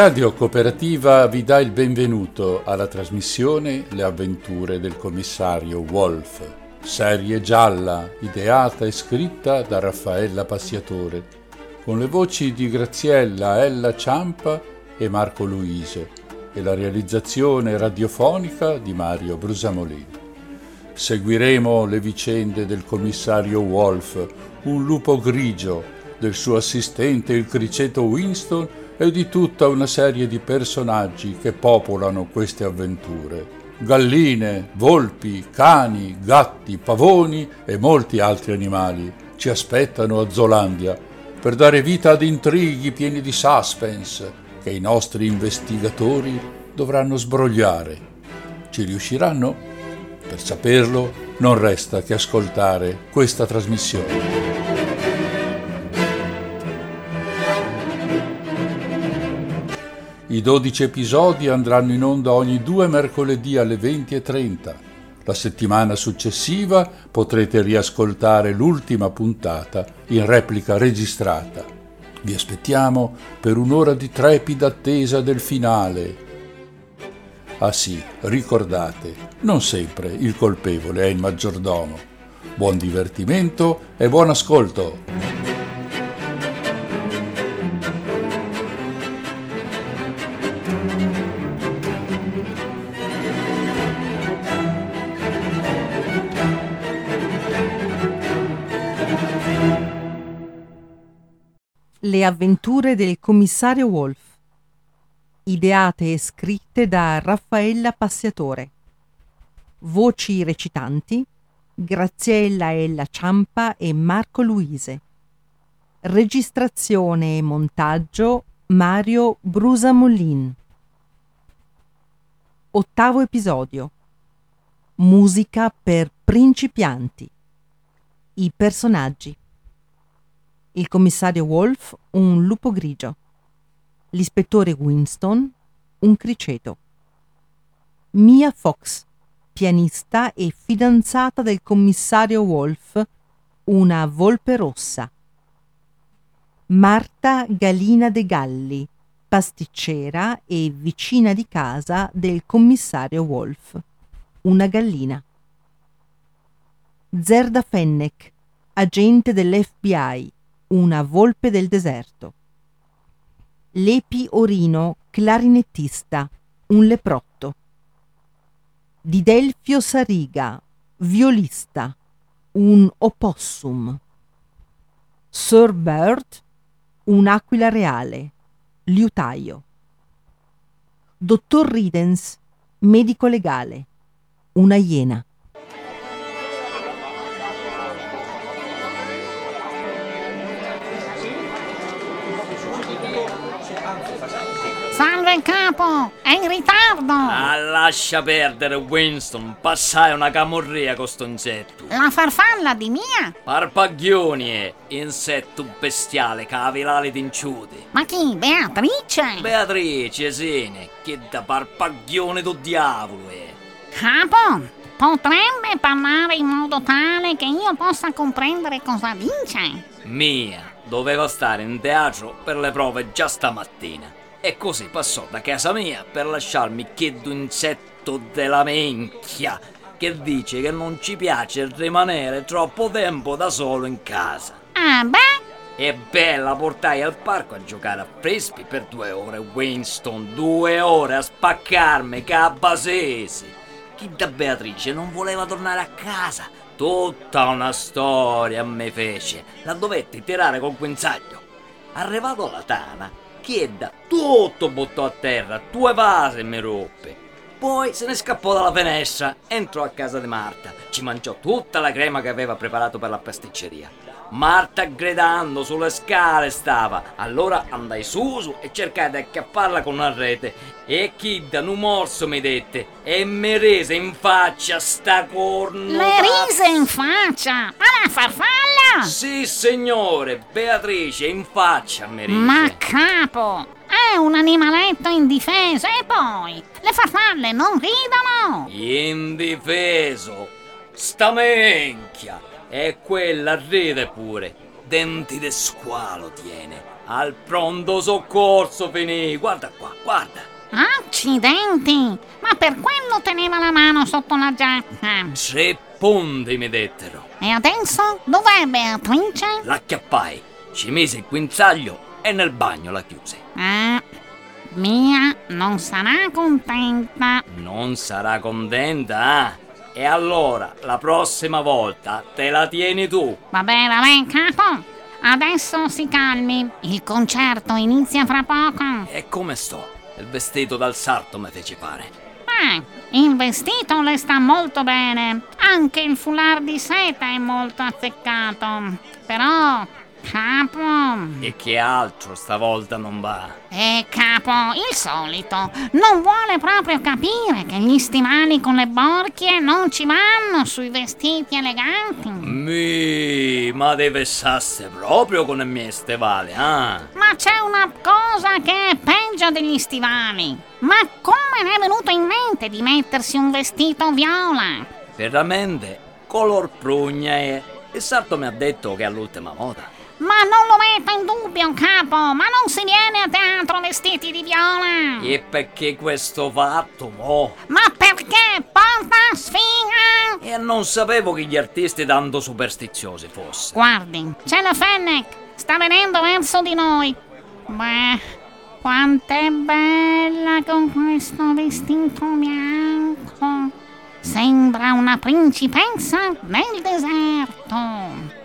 Radio Cooperativa vi dà il benvenuto alla trasmissione Le avventure del commissario Wolf, serie gialla ideata e scritta da Raffaella Passiatore, con le voci di Graziella Ella Ciampa e Marco Luise e la realizzazione radiofonica di Mario Brusamolini. Seguiremo le vicende del commissario Wolf, un lupo grigio, del suo assistente il criceto Winston e di tutta una serie di personaggi che popolano queste avventure. Galline, volpi, cani, gatti, pavoni e molti altri animali ci aspettano a Zolandia per dare vita ad intrighi pieni di suspense che i nostri investigatori dovranno sbrogliare. Ci riusciranno? Per saperlo non resta che ascoltare questa trasmissione. I 12 episodi andranno in onda ogni due mercoledì alle 20.30. La settimana successiva potrete riascoltare l'ultima puntata in replica registrata. Vi aspettiamo per un'ora di trepida attesa del finale. Ah sì, ricordate, non sempre il colpevole è il maggiordomo. Buon divertimento e buon ascolto! Le avventure del commissario Wolf. Ideate e scritte da Raffaella Passiatore. Voci recitanti Graziella Ella Ciampa e Marco Luise. Registrazione e montaggio Mario Brusamollin. Ottavo episodio. Musica per principianti. I personaggi il commissario Wolf un lupo grigio, l'ispettore Winston un criceto. Mia Fox, pianista e fidanzata del commissario Wolf, una volpe rossa. Marta Galina de Galli, pasticcera e vicina di casa del commissario Wolf, una gallina. Zerda Fennec, agente dell'FBI, una volpe del deserto. Lepi Orino, clarinettista, un leprotto. Didelfio Sariga, violista, un opossum. Sir Bert, un'aquila reale, liutaio. Dottor Ridens, medico legale, una iena. Capo, è in ritardo! Ah, lascia perdere, Winston. Passai una camorria con sto insetto. La farfalla di mia? Parpaglioni è insetto bestiale vilali tinciuti. Ma chi? Beatrice? Beatrice, sì, che da parpaglione do diavolo è. Capo, potrebbe parlare in modo tale che io possa comprendere cosa dice? Mia, doveva stare in teatro per le prove già stamattina. E così passò da casa mia per lasciarmi chiedo insetto della menchia che dice che non ci piace rimanere troppo tempo da solo in casa. Ah, beh? E bella, portai al parco a giocare a frisbee per due ore, Winston, due ore a spaccarmi, cabasesi. Chi da Beatrice non voleva tornare a casa? Tutta una storia me fece. La dovetti tirare col guinzaglio. Arrivato alla tana, chiedda, tutto buttò a terra, due vase mi ruppe. Poi se ne scappò dalla finestra, entrò a casa di Marta, ci mangiò tutta la crema che aveva preparato per la pasticceria. Marta gridando sulle scale stava. Allora andai su su e cercai di acchiapparla con una rete. E chi da un morso mi dette e mi rese in faccia sta corno. Le rise in faccia? Ma la farfalla? Sì, signore, Beatrice, in faccia mi rise. Ma capo, è un animaletto indifeso e poi le farfalle non ridono. Indifeso. Sta menchia. E quella ride pure. Denti de squalo tiene. Al pronto soccorso finì. Guarda qua, guarda. Accidenti! Ma per quello teneva la mano sotto la giacca. Tre punti mi dettero. E adesso dov'è Beatrice? L'acchiappai, ci mise il guinzaglio e nel bagno la chiuse. Ah, mia non sarà contenta. Non sarà contenta, eh? E allora, la prossima volta te la tieni tu. Vabbè, vabbè, capo. Adesso si calmi. Il concerto inizia fra poco. E come sto? Il vestito dal sarto mi fece fare. Ah, il vestito le sta molto bene. Anche il foulard di seta è molto azzeccato. Però, capo. E che altro stavolta non va? Eh, capo, il solito. Non vuole proprio capire che gli stivali con le borchie non ci vanno sui vestiti eleganti. Mi, ma deve sasse proprio con i miei stivali, ah? Ma c'è una cosa che è peggio degli stivali. Ma come ne è venuto in mente di mettersi un vestito viola? Veramente, color prugna e... Il sarto mi ha detto che è all'ultima moda. Ma non lo metta in dubbio, capo, ma non si viene a teatro vestiti di viola. E perché questo fatto, mo? Ma perché porta sfiga? E non sapevo che gli artisti tanto superstiziosi fossero. Guardi, c'è la Fennec, sta venendo verso di noi. Beh, quanto è bella con questo vestito bianco. Sembra una principessa nel deserto.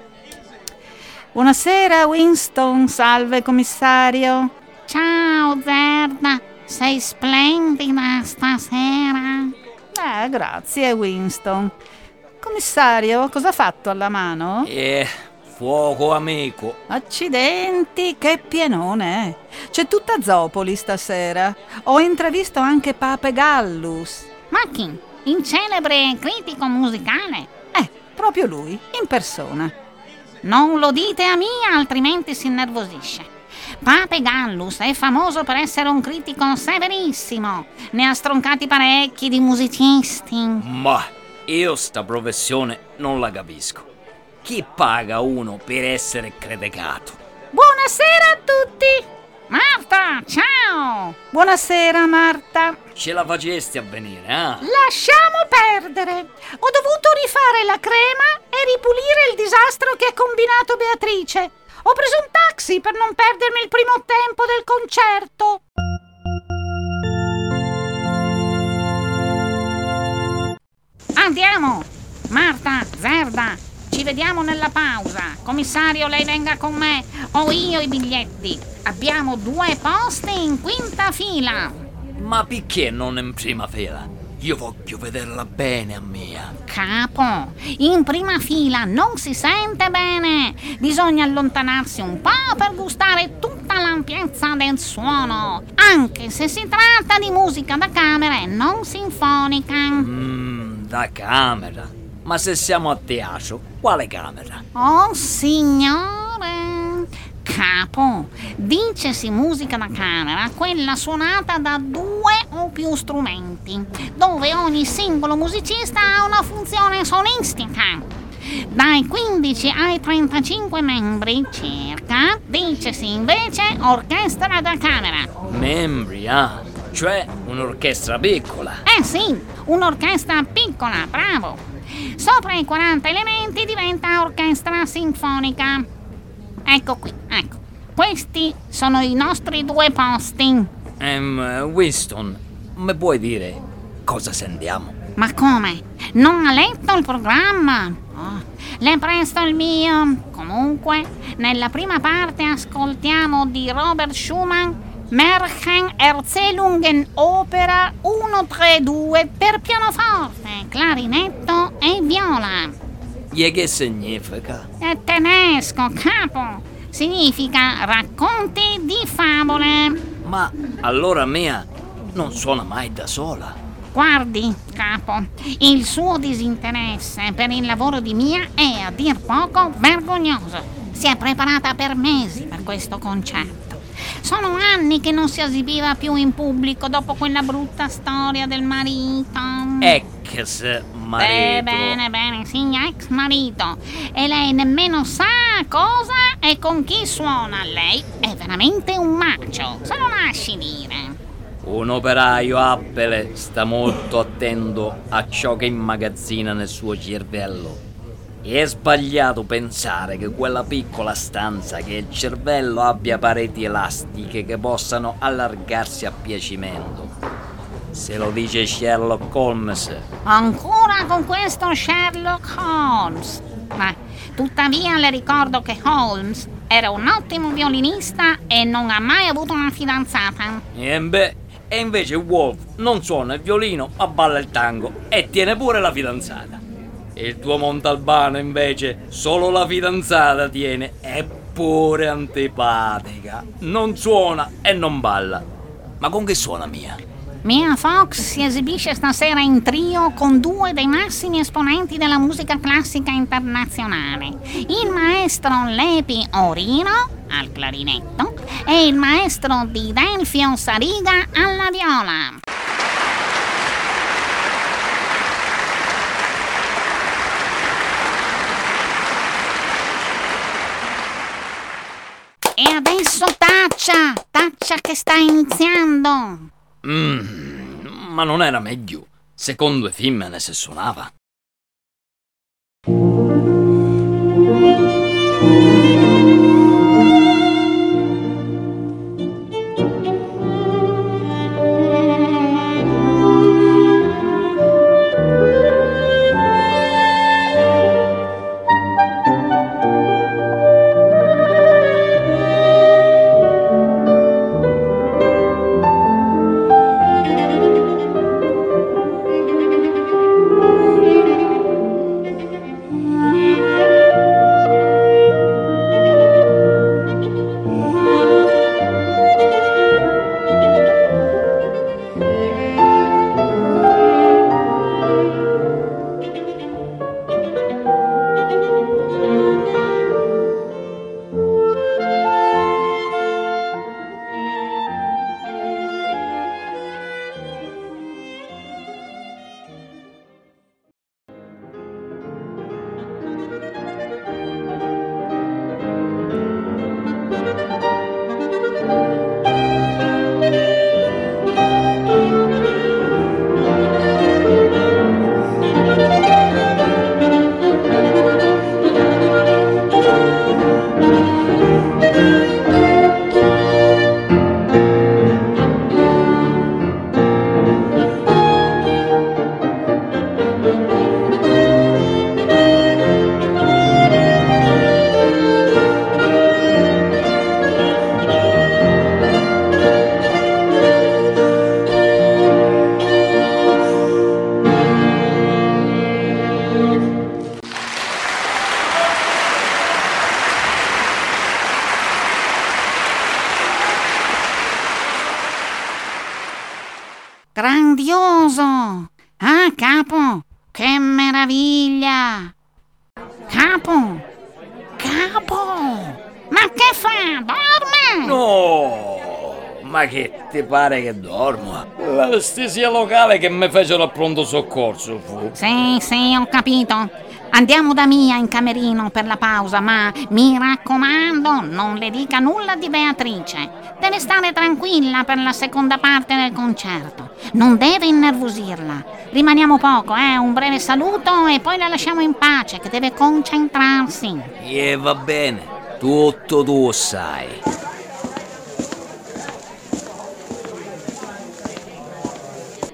Buonasera Winston, salve commissario. Ciao Zerda, sei splendida stasera. Eh, grazie Winston. Commissario, cosa ha fatto alla mano? E fuoco amico. Accidenti, che pienone! eh. C'è tutta Zopoli stasera. Ho intravisto anche Pape Gallus. Ma chi? Il celebre critico musicale? Eh, proprio lui, in persona. Non lo dite a mia, altrimenti si innervosisce. Pape Gallus è famoso per essere un critico severissimo. Ne ha stroncati parecchi di musicisti. Ma io sta professione non la capisco. Chi paga uno per essere criticato? Buonasera a tutti! Marta, ciao! Buonasera Marta. Ce la facesti a venire, eh? Lasciamo perdere. Ho dovuto rifare la crema e ripulire il disastro che ha combinato Beatrice. Ho preso un taxi per non perdermi il primo tempo del concerto. Andiamo! Marta, Zerda, ci vediamo nella pausa. Commissario, lei venga con me. Ho io i biglietti. Abbiamo due posti in quinta fila. Ma perché non in prima fila? Io voglio vederla bene a mia. Capo, in prima fila non si sente bene. Bisogna allontanarsi un po' per gustare tutta l'ampiezza del suono, anche se si tratta di musica da camera e non sinfonica. Mmm, da camera. Ma se siamo a teatro, quale camera? Oh signore! Capo, dicesi musica da camera, quella suonata da due o più strumenti, dove ogni singolo musicista ha una funzione solistica. Dai 15 ai 35 membri circa, dicesi invece orchestra da camera. Membri, ah. Cioè un'orchestra piccola. Eh sì, un'orchestra piccola, bravo. Sopra i 40 elementi diventa orchestra sinfonica. Ecco qui, ecco. Questi sono i nostri due posti. Ehm, Winston, mi puoi dire cosa sentiamo? Ma come? Non ha letto il programma? Oh, le presto il mio. Comunque, nella prima parte ascoltiamo di Robert Schumann Märchen Erzählungen Opera 132 per pianoforte, clarinetto e viola. E che significa? È tedesco, capo. Significa racconti di favole. Ma allora mia non suona mai da sola. Guardi, capo, il suo disinteresse per il lavoro di Mia è a dir poco vergognoso. Si è preparata per mesi per questo concerto. Sono anni che non si esibiva più in pubblico dopo quella brutta storia del marito. Ex marito. Eh, bene, bene, sì, ex marito. E lei nemmeno sa cosa è con chi suona. Lei è veramente un macio, se lo lasci dire. Un operaio abile sta molto attento a ciò che immagazzina nel suo cervello. E è sbagliato pensare che quella piccola stanza che il cervello abbia pareti elastiche che possano allargarsi a piacimento. Se lo dice Sherlock Holmes. Ancora con questo Sherlock Holmes. Ma tuttavia le ricordo che Holmes era un ottimo violinista e non ha mai avuto una fidanzata. E beh, e invece Wolf non suona il violino, ma balla il tango e tiene pure la fidanzata. Il tuo Montalbano invece solo la fidanzata tiene, eppure antipatica. Non suona e non balla. Ma con che suona Mia? Mia Fox si esibisce stasera in trio con due dei massimi esponenti della musica classica internazionale, il maestro Lepi Orino al clarinetto e il maestro di Delfio Sariga alla viola. E adesso taccia, taccia che sta iniziando. Mmm, ma non era meglio? Secondo i femmine se suonava. Ti pare che dormo? L'anestesia locale che mi fecero al pronto soccorso fu. Sì, sì, ho capito. Andiamo da Mia in camerino per la pausa, ma mi raccomando, non le dica nulla di Beatrice. Deve stare tranquilla per la seconda parte del concerto. Non deve innervosirla. Rimaniamo poco, eh? Un breve saluto e poi la lasciamo in pace, che deve concentrarsi. E va bene, tutto tu sai.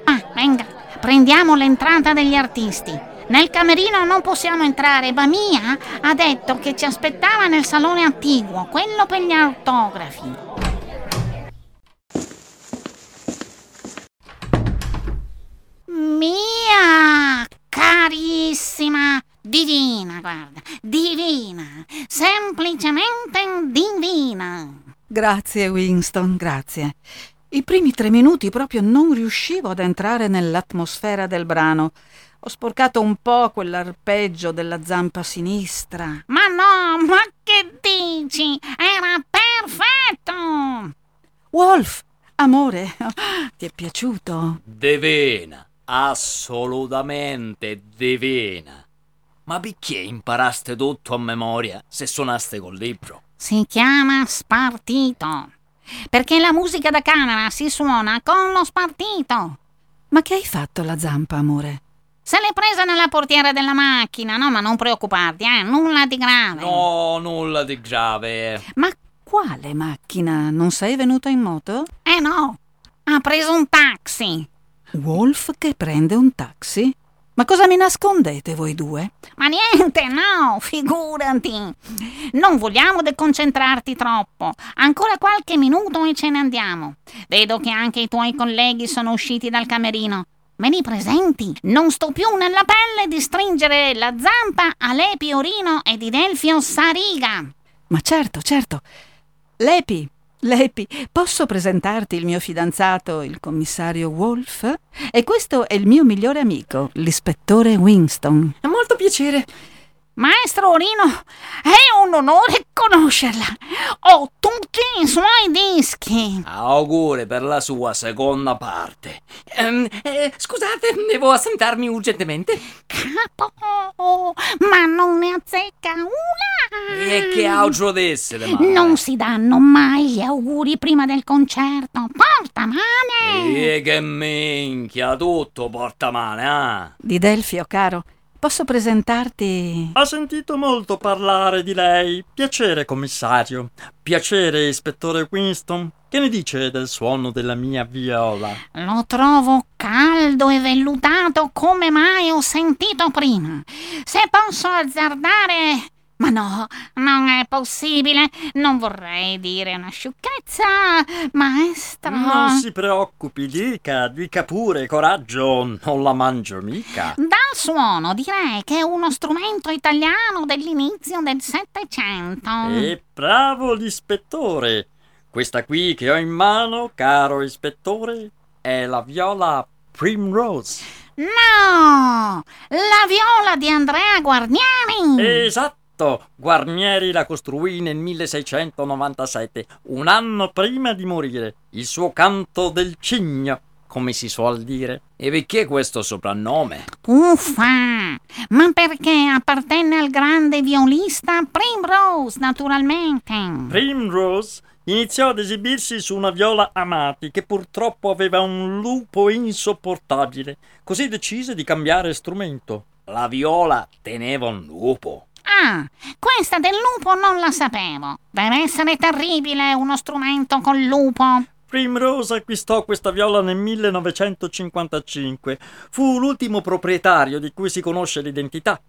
Ah, venga, prendiamo l'entrata degli artisti. Nel camerino non possiamo entrare, ma Mia ha detto che ci aspettava nel salone attiguo, quello per gli autografi. Mia, carissima, divina, guarda, divina, semplicemente divina. Grazie, Winston, grazie. I primi tre minuti proprio non riuscivo ad entrare nell'atmosfera del brano. Ho sporcato un po' quell'arpeggio della zampa sinistra. Ma no, ma che dici? Era perfetto! Wolf, amore, ti è piaciuto? Divina, assolutamente divina. Ma perché imparaste tutto a memoria se suonaste col libro? Si chiama spartito. Perché la musica da camera si suona con lo spartito. Ma che hai fatto la zampa, amore? Se l'è presa nella portiera della macchina, no? Ma non preoccuparti, eh? Nulla di grave. No, nulla di grave. Ma quale macchina? Non sei venuta in moto? Eh no, ha preso un taxi. Wolf che prende un taxi? Ma cosa mi nascondete voi due? Ma niente, no, figurati. Non vogliamo deconcentrarti troppo. Ancora qualche minuto e ce ne andiamo. Vedo che anche i tuoi colleghi sono usciti dal camerino. Me li presenti? Non sto più nella pelle di stringere la zampa a Lepi Orino e di Delfio Sariga. Ma certo, certo. Lepi, Lepi, posso presentarti il mio fidanzato, il commissario Wolf? E questo è il mio migliore amico, l'ispettore Winston. È molto piacere. Maestro Orino, è un onore conoscerla. Ho tutti i suoi dischi. Auguri per la sua seconda parte. Ehm, eh, scusate, devo assentarmi urgentemente. Capo, ma non ne azzecca una. E che altro desse male? Non si danno mai gli auguri prima del concerto. Porta male. E che minchia, tutto porta male, ah. Di Delfio, caro. Posso presentarti? Ho sentito molto parlare di lei. Piacere, commissario. Piacere, ispettore Winston. Che ne dice del suono della mia viola? Lo trovo caldo e vellutato come mai ho sentito prima. Se posso azzardare ma no, non è possibile. Non vorrei dire una sciocchezza, maestro. Non si preoccupi, dica, dica pure, coraggio, non la mangio mica. Dal suono direi che è uno strumento italiano dell'inizio del Settecento. E bravo l'ispettore. Questa qui che ho in mano, caro ispettore, è la viola Primrose. No! La viola di Andrea Guarnieri! Esatto. Guarnieri la costruì nel 1697, un anno prima di morire. Il suo canto del cigno, come si suol dire. E perché questo soprannome? Uffa! Ma perché appartenne al grande violista Primrose, naturalmente. Primrose iniziò ad esibirsi su una viola Amati che purtroppo aveva un lupo insopportabile, così decise di cambiare strumento. La viola teneva un lupo. Ah, questa del lupo non la sapevo. Deve essere terribile uno strumento col lupo. Primrose acquistò questa viola nel 1955. Fu l'ultimo proprietario di cui si conosce l'identità.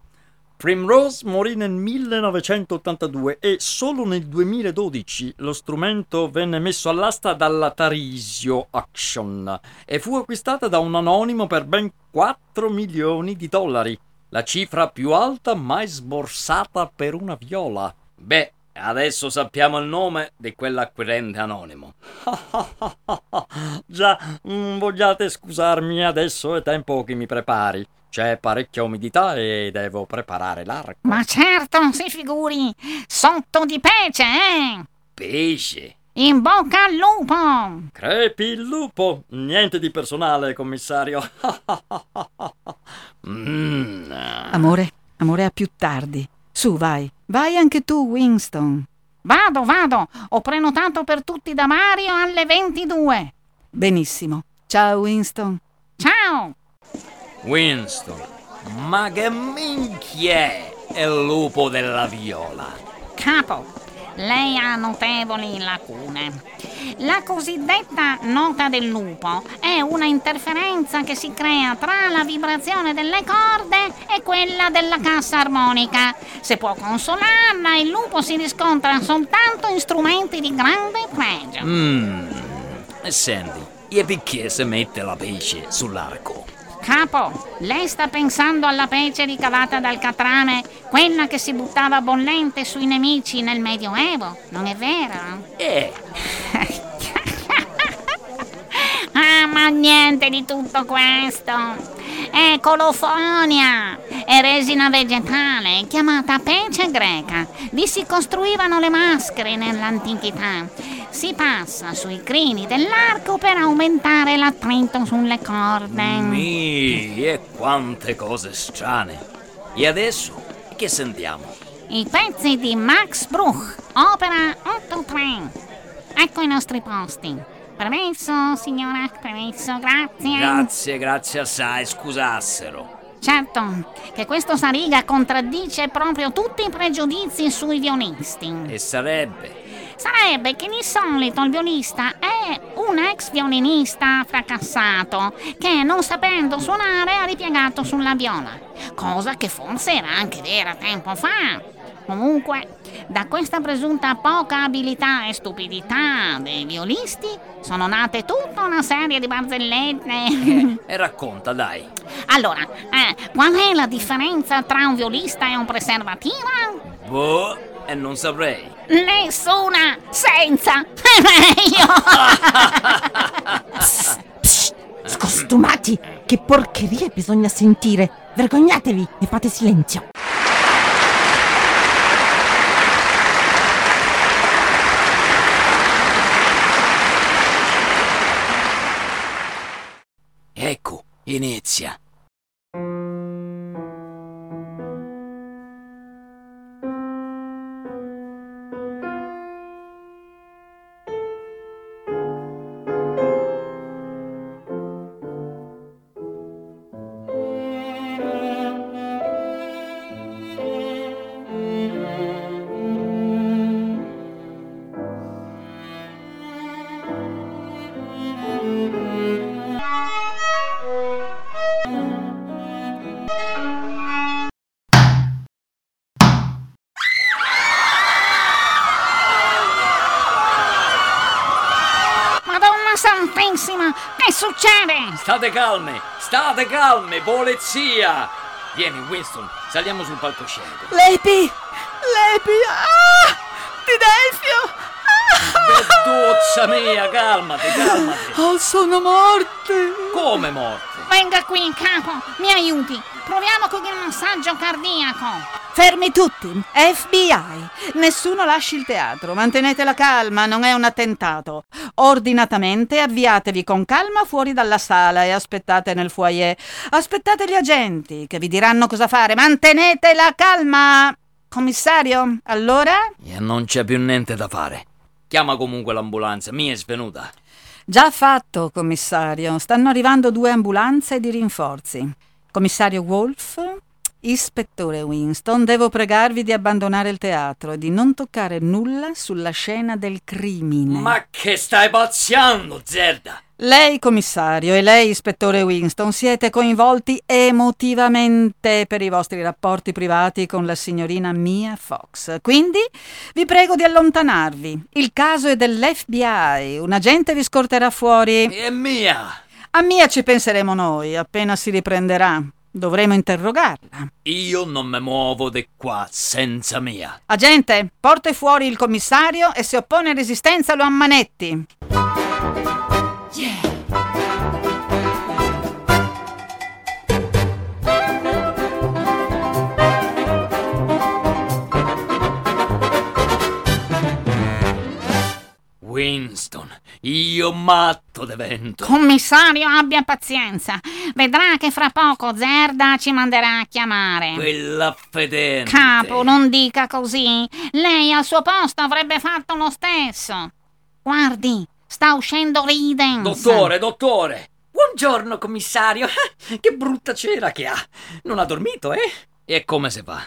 Primrose morì nel 1982 e solo nel 2012 lo strumento venne messo all'asta dalla Tarisio Action e fu acquistata da un anonimo per ben 4 milioni di dollari, la cifra più alta mai sborsata per una viola. Beh, adesso sappiamo il nome di quell'acquirente anonimo. Già, non vogliate scusarmi, adesso è tempo che mi prepari. C'è parecchia umidità e devo preparare l'arco. Ma certo, si figuri. Sotto di pece, eh? Pesce? In bocca al lupo! Crepi il lupo! Niente di personale, commissario. mm. Amore, amore, a più tardi. Su, vai. Vai anche tu, Winston. Vado, vado. Ho prenotato per tutti da Mario alle 22. Benissimo. Ciao, Winston. Ciao. Winston, ma che minchia è il lupo della viola? Capo, lei ha notevoli lacune. La cosiddetta nota del lupo è una interferenza che si crea tra la vibrazione delle corde e quella della cassa armonica. Se può consolarla, il lupo si riscontra soltanto in strumenti di grande pregio. Mmm. Senti, e perché si mette la pesce sull'arco? Capo, lei sta pensando alla pece ricavata dal catrame, quella che si buttava bollente sui nemici nel Medioevo, non è vero? Eh. ah, ma niente di tutto questo. È colofonia, è resina vegetale chiamata pece greca. Vi si costruivano le maschere nell'antichità. Si passa sui crini dell'arco per aumentare l'attrito sulle corde. Mi, e quante cose strane. E adesso che sentiamo? I pezzi di Max Bruch, opera 8-3. Ecco i nostri posti. Permesso, signora, permesso, grazie. Grazie, grazie assai, scusassero. Certo, che questo Sariga contraddice proprio tutti i pregiudizi sui violisti. E sarebbe? Sarebbe che di solito il violista è un ex violinista fracassato che non sapendo suonare ha ripiegato sulla viola, cosa che forse era anche vera tempo fa. Comunque, da questa presunta poca abilità e stupidità dei violisti sono nate tutta una serie di barzellette. E racconta, dai. Allora, eh, qual è la differenza tra un violista e un preservativo? Boh, e non saprei. Nessuna, senza, è meglio. Scostumati! Che porcheria bisogna sentire! Vergognatevi e fate silenzio! Ecco, inizia. State calme, state calme, polizia! Vieni, Winston, saliamo sul palcoscenico. Lepi! Lepi! Ah! Di Delfio! Bedduzza mia, calmati, calmati. Oh, sono morte! Come morte? Venga qui, capo, mi aiuti. Proviamo con il massaggio cardiaco. Fermi tutti! FBI! Nessuno lasci il teatro, mantenete la calma, non è un attentato. Ordinatamente avviatevi con calma fuori dalla sala e aspettate nel foyer. Aspettate gli agenti che vi diranno cosa fare. Mantenete la calma! Commissario, allora? E non c'è più niente da fare. Chiama comunque l'ambulanza, mia è svenuta. Già fatto, commissario. Stanno arrivando due ambulanze di rinforzi. Commissario Wolf, ispettore Winston, devo pregarvi di abbandonare il teatro e di non toccare nulla sulla scena del crimine. Ma che stai pazziando, Zerda? Lei, commissario, e lei, ispettore Winston, siete coinvolti emotivamente per i vostri rapporti privati con la signorina Mia Fox. Quindi vi prego di allontanarvi. Il caso è dell'FBI. Un agente vi scorterà fuori. È mia! A Mia ci penseremo noi, appena si riprenderà. Dovremo interrogarla. Io non mi muovo di qua senza mia. Agente, porti fuori il commissario e se oppone resistenza lo ammanetti. Winston, io matto d'evento. Commissario, abbia pazienza. Vedrà che fra poco Zerda ci manderà a chiamare. Quella fedente. Capo, non dica così. Lei al suo posto avrebbe fatto lo stesso. Guardi, sta uscendo Ridens. Dottore, dottore! Buongiorno, commissario. Che brutta cera che ha. Non ha dormito, eh? E come si fa?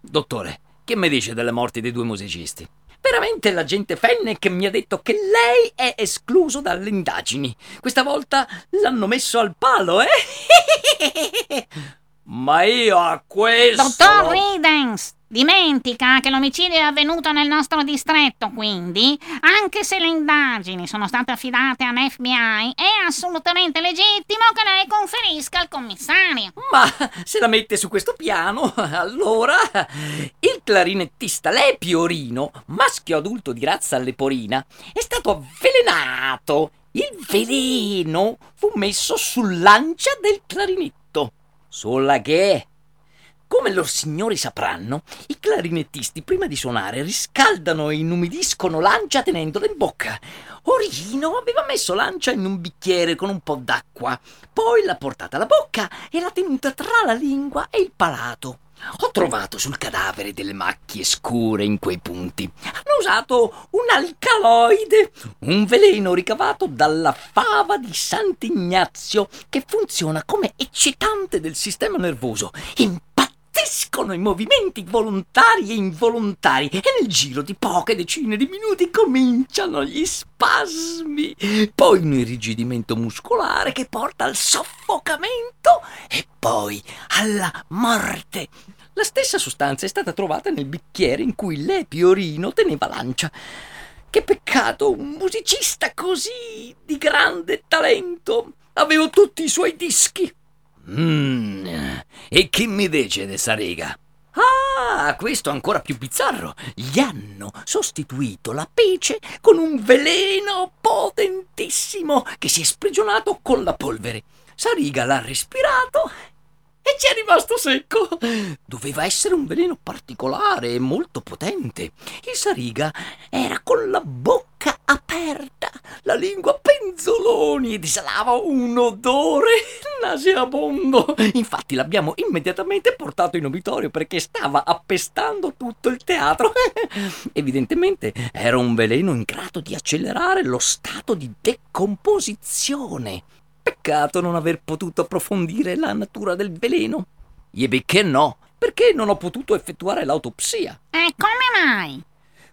Dottore, che mi dice delle morti dei due musicisti? Veramente l'agente Fennec mi ha detto che lei è escluso dalle indagini. Questa volta l'hanno messo al palo, eh? Ma io a questo... Dottor Ridens, dimentica che l'omicidio è avvenuto nel nostro distretto, quindi, anche se le indagini sono state affidate all'FBI, è assolutamente legittimo che lei conferisca al commissario. Ma se la mette su questo piano, allora il clarinettista Lepiorino, maschio adulto di razza leporina, è stato avvelenato. Il veleno fu messo sull'ancia del clarinetto. Sulla che? Come loro signori sapranno, i clarinettisti prima di suonare riscaldano e inumidiscono l'ancia tenendola in bocca. Orino aveva messo l'ancia in un bicchiere con un po' d'acqua, poi l'ha portata alla bocca e l'ha tenuta tra la lingua e il palato. Ho trovato sul cadavere delle macchie scure in quei punti. Hanno usato un alcaloide, un veleno ricavato dalla fava di Sant'Ignazio che funziona come eccitante del sistema nervoso. Impazziscono i movimenti volontari e involontari e nel giro di poche decine di minuti cominciano gli spasmi, poi un irrigidimento muscolare che porta al soffocamento e poi alla morte. La stessa sostanza è stata trovata nel bicchiere in cui Lepiorino teneva lancia. Che peccato, un musicista così di grande talento. Avevo tutti i suoi dischi. Mmm, e chi mi dice di sta riga? Ah, questo ancora più bizzarro. Gli hanno sostituito la pece con un veleno potentissimo che si è sprigionato con la polvere. Sariga l'ha respirato e ci è rimasto secco. Doveva essere un veleno particolare e molto potente. Il Sariga era con la bocca aperta, la lingua penzoloni ed esalava un odore nauseabondo. Infatti l'abbiamo immediatamente portato in obitorio perché stava appestando tutto il teatro. Evidentemente era un veleno in grado di accelerare lo stato di decomposizione. Peccato non aver potuto approfondire la natura del veleno. E perché no? Perché non ho potuto effettuare l'autopsia. E come mai?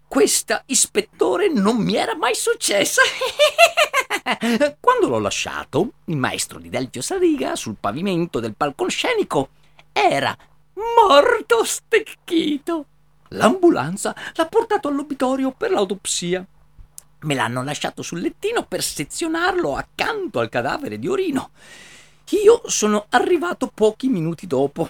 Questa, ispettore, non mi era mai successa. Quando l'ho lasciato, il maestro di Delfio Sariga sul pavimento del palcoscenico era morto stecchito. L'ambulanza l'ha portato all'obitorio per l'autopsia. Me l'hanno lasciato sul lettino per sezionarlo accanto al cadavere di Orino. Io sono arrivato pochi minuti dopo.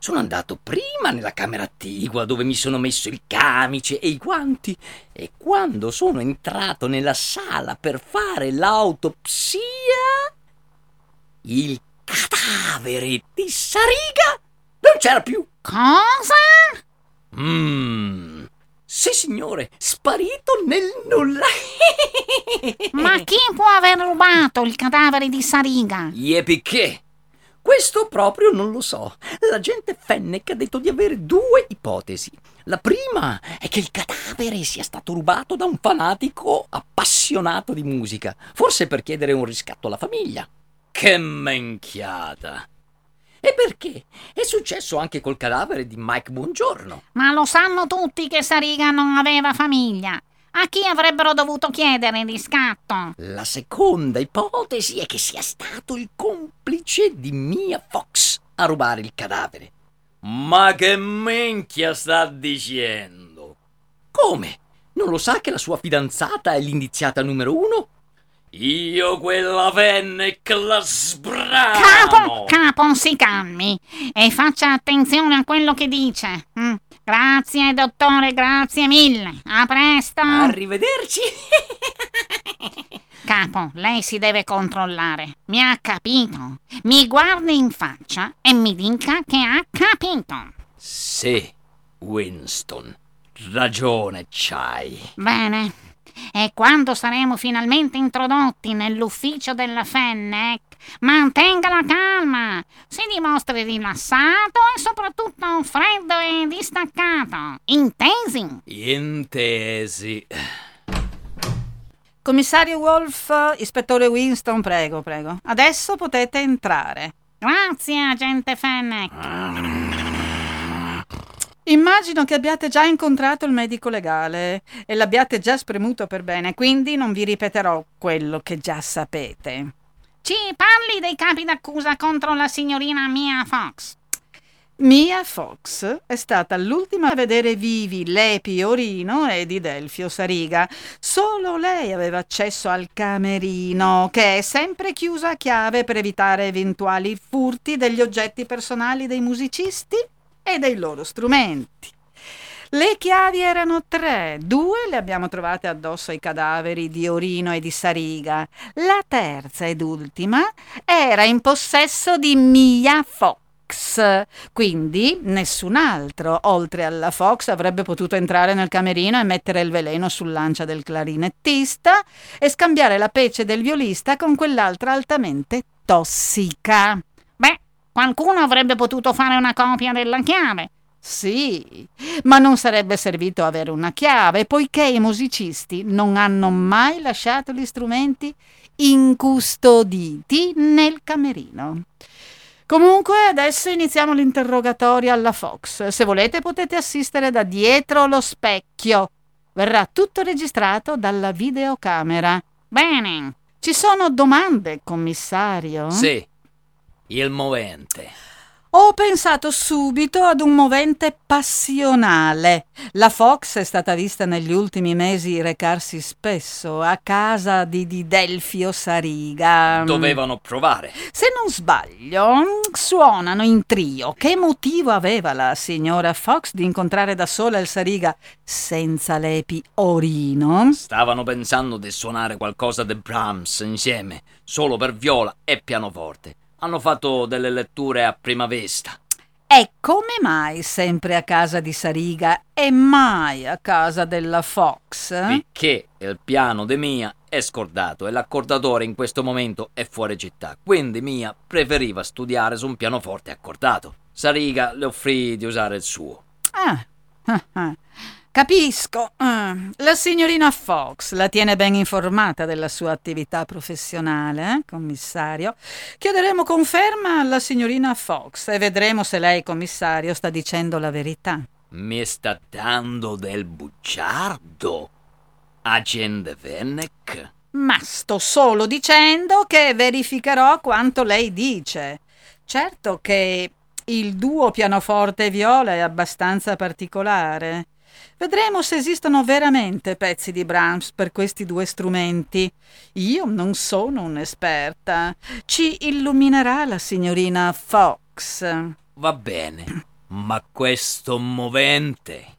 Sono andato prima nella camera attigua dove mi sono messo il camice e i guanti e quando sono entrato nella sala per fare l'autopsia il cadavere di Sariga non c'era più. Cosa? Mmm. Sì, signore, sparito nel nulla. Ma chi può aver rubato il cadavere di Sariga? Perché? Questo proprio non lo so. L'agente Fennec ha detto di avere due ipotesi. La prima è che il cadavere sia stato rubato da un fanatico appassionato di musica, forse per chiedere un riscatto alla famiglia. Che menchiata! E perché? È successo anche col cadavere di Mike Buongiorno. Ma lo sanno tutti che Sariga non aveva famiglia. A chi avrebbero dovuto chiedere riscatto? La seconda ipotesi è che sia stato il complice di Mia Fox a rubare il cadavere. Ma che minchia sta dicendo? Come? Non lo sa che la sua fidanzata è l'indiziata numero uno? Io quella Fennec la sbramo! Capo, capo, si calmi e faccia attenzione a quello che dice. Mm. Grazie, dottore, grazie mille. A presto. Arrivederci. Capo, lei si deve controllare. Mi ha capito? Mi guardi in faccia e mi dica che ha capito. Sì, Winston. Ragione c'hai. Bene. E quando saremo finalmente introdotti nell'ufficio della Fennec, mantenga la calma, si dimostri rilassato e soprattutto freddo e distaccato. Intesi? Intesi. Commissario Wolf, ispettore Winston, prego, prego. Adesso potete entrare. Grazie, agente Fennec. Immagino che abbiate già incontrato il medico legale e l'abbiate già spremuto per bene, quindi non vi ripeterò quello che già sapete. Ci parli dei capi d'accusa contro la signorina Mia Fox. Mia Fox è stata l'ultima a vedere vivi Lepi Orino e di Delfio Sariga. Solo lei aveva accesso al camerino, che è sempre chiuso a chiave per evitare eventuali furti degli oggetti personali dei musicisti e dei loro strumenti. Le chiavi erano tre, due le abbiamo trovate addosso ai cadaveri di Orino e di Sariga. La terza ed ultima era in possesso di Mia Fox. Quindi nessun altro, oltre alla Fox, avrebbe potuto entrare nel camerino e mettere il veleno sull'ancia del clarinettista e scambiare la pece del violista con quell'altra altamente tossica. Qualcuno avrebbe potuto fare una copia della chiave. Sì, ma non sarebbe servito avere una chiave, poiché i musicisti non hanno mai lasciato gli strumenti incustoditi nel camerino. Comunque adesso iniziamo l'interrogatorio alla Fox. Se volete potete assistere da dietro lo specchio. Verrà tutto registrato dalla videocamera. Bene. Ci sono domande, commissario? Sì, il movente. Ho pensato subito ad un movente passionale. La Fox è stata vista negli ultimi mesi recarsi spesso a casa di, di Delfio Sariga. Dovevano provare. Se non sbaglio, suonano in trio. Che motivo aveva la signora Fox di incontrare da sola il Sariga senza l'epi Orino? Stavano pensando di suonare qualcosa di Brahms insieme, solo per viola e pianoforte. Hanno fatto delle letture a prima vista. E come mai sempre a casa di Sariga e mai a casa della Fox? Perché il piano di Mia è scordato e l'accordatore in questo momento è fuori città. Quindi Mia preferiva studiare su un pianoforte accordato. Sariga le offrì di usare il suo. Ah, ah, ah. Capisco. Ah, La signorina Fox la tiene ben informata della sua attività professionale, eh, commissario. Chiederemo conferma alla signorina Fox e vedremo se lei, commissario, sta dicendo la verità. Mi sta dando del bugiardo. Agente Fennec? Ma sto solo dicendo che verificherò quanto lei dice. Certo che il duo pianoforte e viola è abbastanza particolare. Vedremo se esistono veramente pezzi di Brahms per questi due strumenti. Io non sono un'esperta. Ci illuminerà la signorina Fox. Va bene, ma questo movente...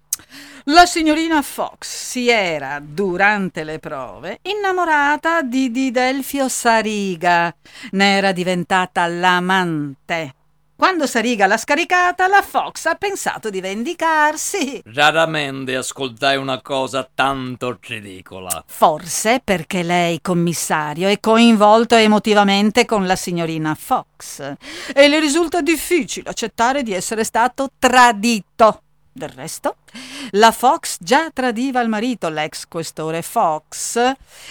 La signorina Fox si era, durante le prove, innamorata di, di Delfio Sariga. Ne era diventata l'amante. Quando Sariga l'ha scaricata, la Fox ha pensato di vendicarsi. Raramente ascoltai una cosa tanto ridicola. Forse perché lei, commissario, è coinvolto emotivamente con la signorina Fox e le risulta difficile accettare di essere stato tradito. Del resto, la Fox già tradiva il marito, l'ex questore Fox,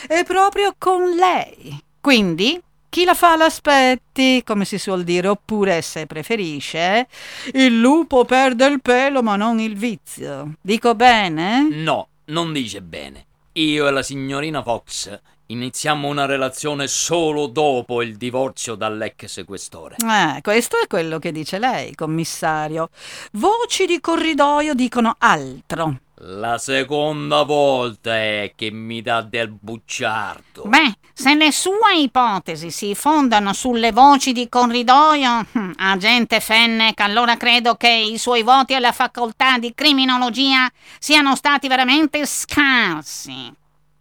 e proprio con lei. Quindi, chi la fa l'aspetti, come si suol dire, oppure, se preferisce, il lupo perde il pelo ma non il vizio. Dico bene? No, non dice bene. Io e la signorina Fox iniziamo una relazione solo dopo il divorzio dall'ex questore. Eh, questo è quello che dice lei, commissario. Voci di corridoio dicono altro. La seconda volta è che mi dà del bucciardo. Beh, se le sue ipotesi si fondano sulle voci di corridoio, hm, agente Fennec, allora credo che i suoi voti alla facoltà di criminologia siano stati veramente scarsi.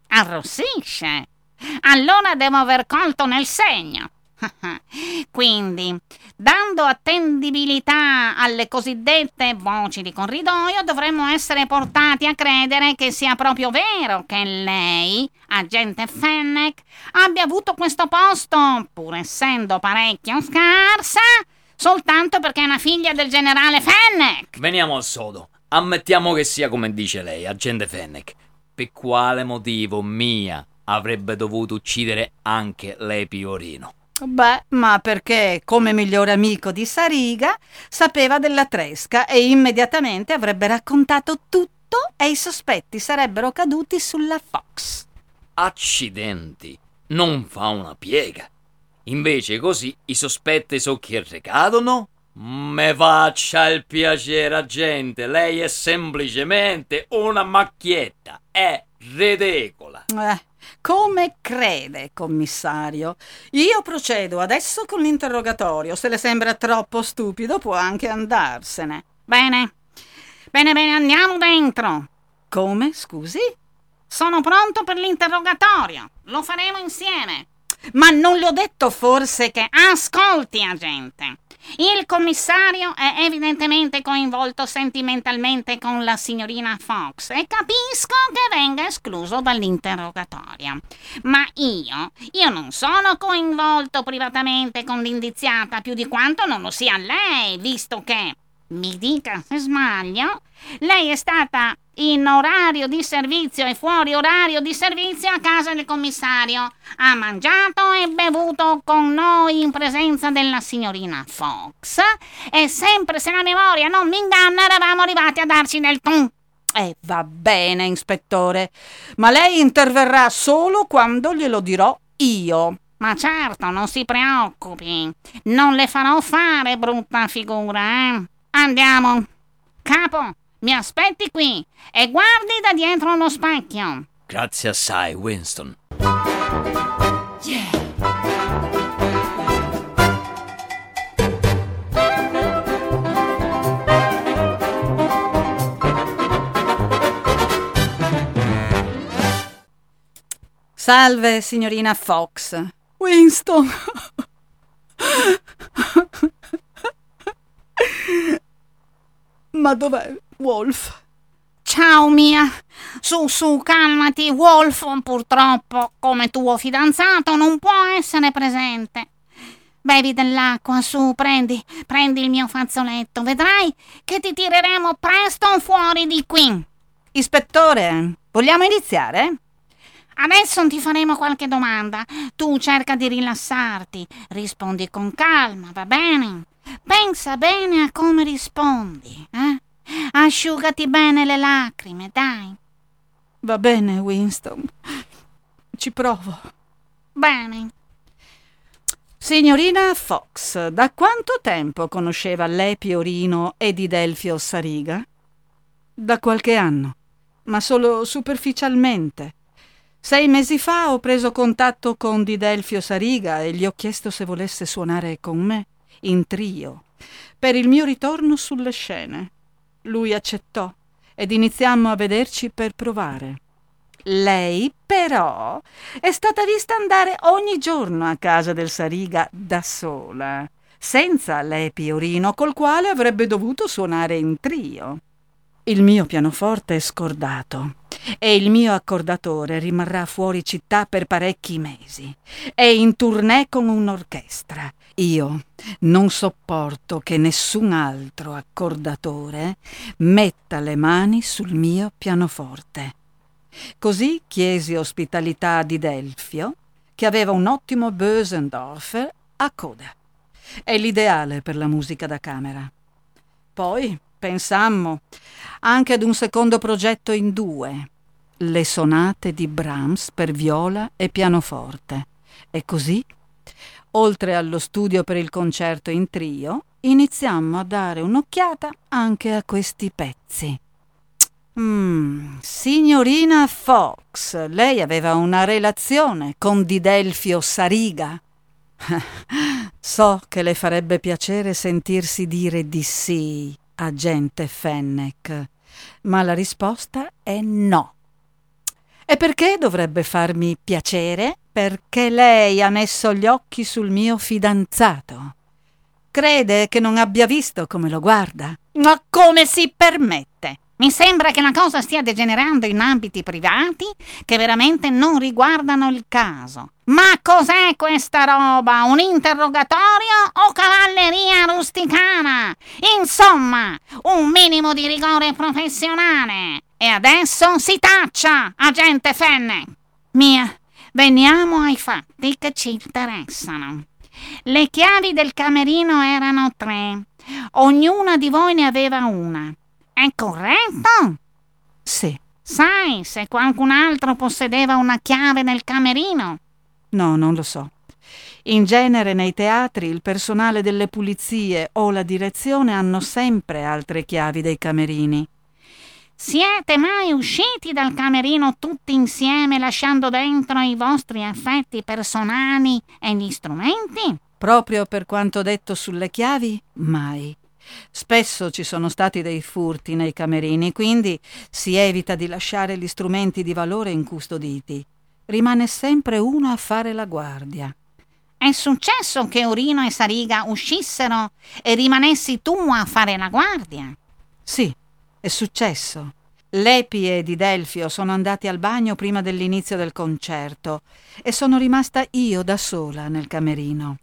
Arrossisce. Allora devo aver colto nel segno. Quindi, dando attendibilità alle cosiddette voci di corridoio, dovremmo essere portati a credere che sia proprio vero che lei, agente Fennec, abbia avuto questo posto, pur essendo parecchio scarsa, soltanto perché è una figlia del generale Fennec. Veniamo al sodo. Ammettiamo che sia come dice lei, agente Fennec. Per quale motivo Mia avrebbe dovuto uccidere anche l'Epi Orino? Beh, ma perché, come migliore amico di Sariga, sapeva della tresca e immediatamente avrebbe raccontato tutto e i sospetti sarebbero caduti sulla Fox. Accidenti, non fa una piega. Invece così i sospetti so che recadono? Me faccia il piacere, agente, lei è semplicemente una macchietta, è ridicola. Eh, come crede, commissario? Io procedo adesso con l'interrogatorio. Se le sembra troppo stupido, può anche andarsene. Bene. Bene, bene, andiamo dentro. Come, scusi? Sono pronto per l'interrogatorio. Lo faremo insieme. Ma non le ho detto forse che... Ascolti, agente. Il commissario è evidentemente coinvolto sentimentalmente con la signorina Fox e capisco che venga escluso dall'interrogatorio. Ma io, io non sono coinvolto privatamente con l'indiziata più di quanto non lo sia lei, visto che Mi dica se sbaglio. Lei è stata in orario di servizio e fuori orario di servizio a casa del commissario. Ha mangiato e bevuto con noi in presenza della signorina Fox. E sempre se la memoria non mi inganna, eravamo arrivati a darci del tu. Eh, va bene, ispettore, ma lei interverrà solo quando glielo dirò io. Ma certo, non si preoccupi. Non le farò fare brutta figura, eh. Andiamo. Capo, mi aspetti qui e guardi da dietro lo specchio. Grazie assai, Winston. Salve, signorina Fox. Winston. Ma dov'è Wolf? Ciao Mia. Su, su, calmati. Wolf, purtroppo, come tuo fidanzato, non può essere presente. Bevi dell'acqua, su, prendi, prendi il mio fazzoletto. Vedrai che ti tireremo presto fuori di qui. Ispettore, vogliamo iniziare? Adesso ti faremo qualche domanda. Tu cerca di rilassarti, rispondi con calma, va bene? Pensa bene a come rispondi, eh? Asciugati bene le lacrime, dai. Va bene, Winston. Ci provo. Bene. Signorina Fox, da quanto tempo conosceva lei Piorino e di Delfio Sariga? Da qualche anno, ma solo superficialmente. Sei mesi fa ho preso contatto con Didelfio Sariga e gli ho chiesto se volesse suonare con me, in trio, per il mio ritorno sulle scene. Lui accettò ed iniziammo a vederci per provare. Lei, però, è stata vista andare ogni giorno a casa del Sariga da sola, senza lei Piorino, col quale avrebbe dovuto suonare in trio. Il mio pianoforte è scordato e il mio accordatore rimarrà fuori città per parecchi mesi. È in tournée con un'orchestra. Io non sopporto che nessun altro accordatore metta le mani sul mio pianoforte. Così chiesi ospitalità di Delfio, che aveva un ottimo Bösendorfer a coda. È l'ideale per la musica da camera. Poi pensammo anche ad un secondo progetto in due, le sonate di Brahms per viola e pianoforte. E così, oltre allo studio per il concerto in trio, iniziammo a dare un'occhiata anche a questi pezzi. Mm, signorina Fox, lei aveva una relazione con Didelfio Sariga. so che le farebbe piacere sentirsi dire di sì agente Fennec, ma la risposta è no. E perché dovrebbe farmi piacere? Perché lei ha messo gli occhi sul mio fidanzato. Crede che non abbia visto come lo guarda? Ma come si permette? Mi sembra che la cosa stia degenerando in ambiti privati che veramente non riguardano il caso. Ma cos'è questa roba? Un interrogatorio o cavalleria rusticana? Insomma, un minimo di rigore professionale. E adesso si taccia, agente Fenne. Mia, veniamo ai fatti che ci interessano. Le chiavi del camerino erano tre. Ognuna di voi ne aveva una. È corretto? Sì. Sai se qualcun altro possedeva una chiave nel camerino? No, non lo so. In genere nei teatri il personale delle pulizie o la direzione hanno sempre altre chiavi dei camerini. Siete mai usciti dal camerino tutti insieme lasciando dentro i vostri affetti personali e gli strumenti? Proprio per quanto detto sulle chiavi, mai. Spesso ci sono stati dei furti nei camerini, quindi si evita di lasciare gli strumenti di valore incustoditi. Rimane sempre uno a fare la guardia. È successo che Orino e Sariga uscissero e rimanessi tu a fare la guardia? Sì, è successo. Lepi e Di Delfio sono andati al bagno prima dell'inizio del concerto e sono rimasta io da sola nel camerino.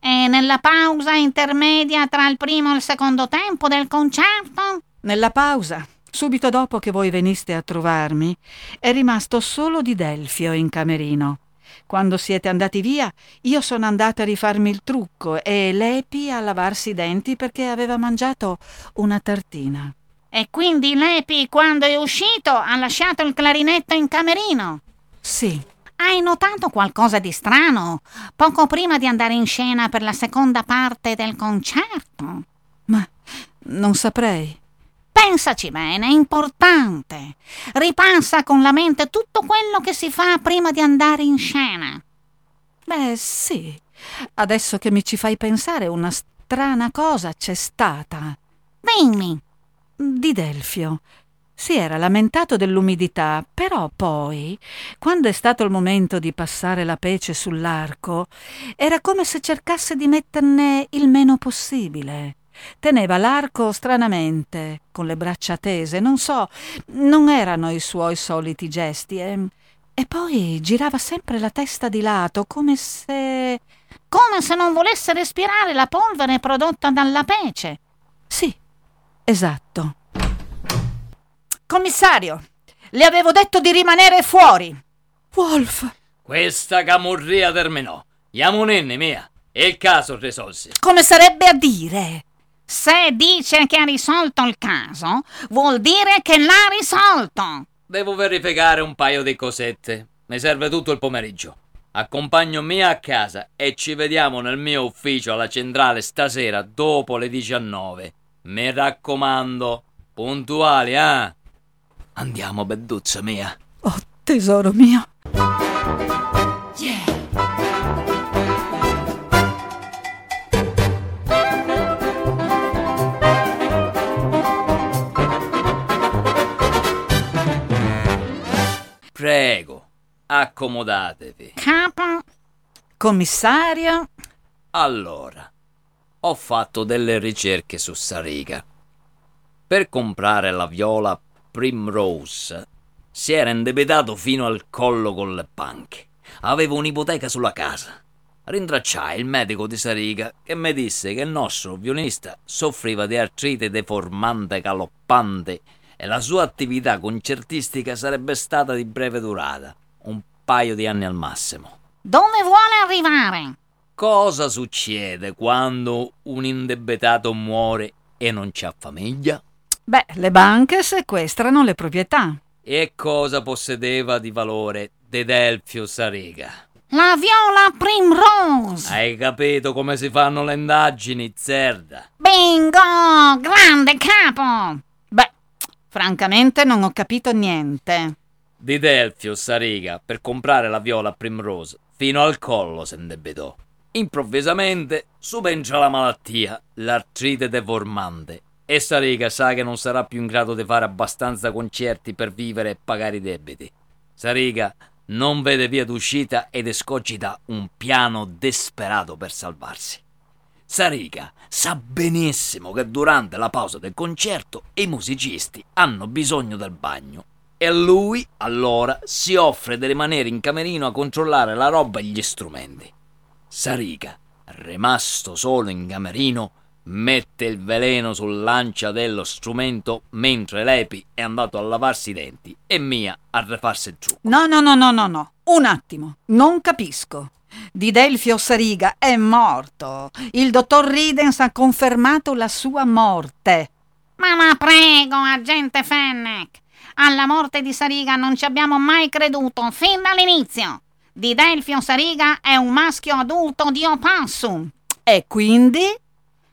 E nella pausa intermedia tra il primo e il secondo tempo del concerto? Nella pausa, subito dopo che voi veniste a trovarmi, è rimasto solo Di Delfio in camerino. Quando siete andati via, io sono andata a rifarmi il trucco e Lepi a lavarsi i denti perché aveva mangiato una tartina. E quindi Lepi, quando è uscito, ha lasciato il clarinetto in camerino? Sì, Hai notato qualcosa di strano poco prima di andare in scena per la seconda parte del concerto? ma non saprei. Pensaci bene, è importante. Ripassa con la mente tutto quello che si fa prima di andare in scena. Beh, sì. Adesso che mi ci fai pensare, una strana cosa c'è stata. Dimmi, Di Delfio. Si era lamentato dell'umidità, però poi, quando è stato il momento di passare la pece sull'arco, era come se cercasse di metterne il meno possibile. Teneva l'arco stranamente, con le braccia tese, non so, non erano i suoi soliti gesti, e, e poi girava sempre la testa di lato, come se... come se non volesse respirare la polvere prodotta dalla pece. Sì, esatto. Commissario, le avevo detto di rimanere fuori. Wolf, Questa camorria terminò. Yamunenne mia. E il caso risolse. come sarebbe a dire? Se dice che ha risolto il caso, vuol dire che l'ha risolto. Devo verificare un paio di cosette. Mi serve tutto il pomeriggio. Accompagno mia a casa e ci vediamo nel mio ufficio alla centrale stasera dopo le 19. Mi raccomando, puntuali, eh? Andiamo, bedduzza mia. Oh, tesoro mio. Prego, accomodatevi. Capo, Commissario, Allora, ho fatto delle ricerche su Sariga. Per comprare la viola Primrose si era indebitato fino al collo con le banche. Avevo un'ipoteca sulla casa. Rintracciai il medico di Sariga che mi disse che il nostro violinista soffriva di artrite deformante galoppante e la sua attività concertistica sarebbe stata di breve durata, un paio di anni al massimo. dove vuole arrivare? Cosa succede quando un indebitato muore e non c'ha famiglia? beh, le banche sequestrano le proprietà. E cosa possedeva di valore Dedelfio Sariga? La viola Primrose. Hai capito come si fanno le indagini, Zerda? Bingo! Grande capo! Beh, francamente non ho capito niente. Didelfio Sariga, per comprare la viola Primrose, fino al collo se indebitò. Improvvisamente subentra la malattia, l'artrite deformante, e Sariga sa che non sarà più in grado di fare abbastanza concerti per vivere e pagare i debiti. Sariga non vede via d'uscita ed escogita un piano disperato per salvarsi. Sariga sa benissimo che durante la pausa del concerto i musicisti hanno bisogno del bagno e lui allora si offre di rimanere in camerino a controllare la roba e gli strumenti. Sariga, rimasto solo in camerino, mette il veleno sull'ancia dello strumento mentre Lepi è andato a lavarsi i denti e Mia a rifarsi il trucco. No, no, no, no, no, no. Un attimo, non capisco. Di Delfio Sariga è morto. Il dottor Ridens ha confermato la sua morte. Ma la prego, agente Fennec. Alla morte di Sariga non ci abbiamo mai creduto, fin dall'inizio. Di Delfio Sariga è un maschio adulto di opossum. E quindi?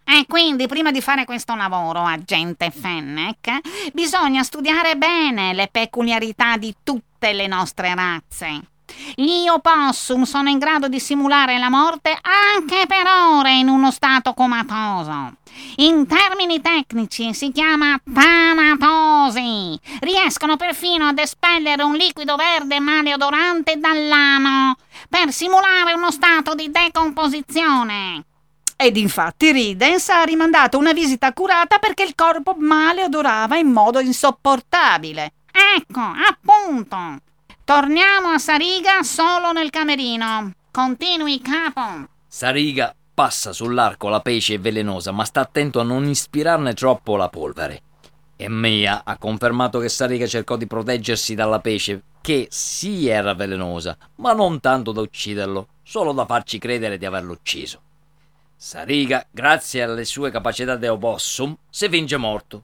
E quindi, prima di fare questo lavoro, agente Fennec, bisogna studiare bene le peculiarità di tutte le nostre razze. Gli opossum sono in grado di simulare la morte anche per ore in uno stato comatoso. In termini tecnici si chiama tanatosi. Riescono perfino ad espellere un liquido verde maleodorante dall'ano per simulare uno stato di decomposizione. Ed infatti Ridens ha rimandato una visita accurata perché il corpo male odorava in modo insopportabile. Ecco, appunto. Torniamo a Sariga solo nel camerino. Continui, capo. Sariga passa sull'arco la pece velenosa, ma sta attento a non ispirarne troppo la polvere. E Mia ha confermato che Sariga cercò di proteggersi dalla pece, che sì era velenosa, ma non tanto da ucciderlo, solo da farci credere di averlo ucciso. Sariga, grazie alle sue capacità di opossum, si finge morto.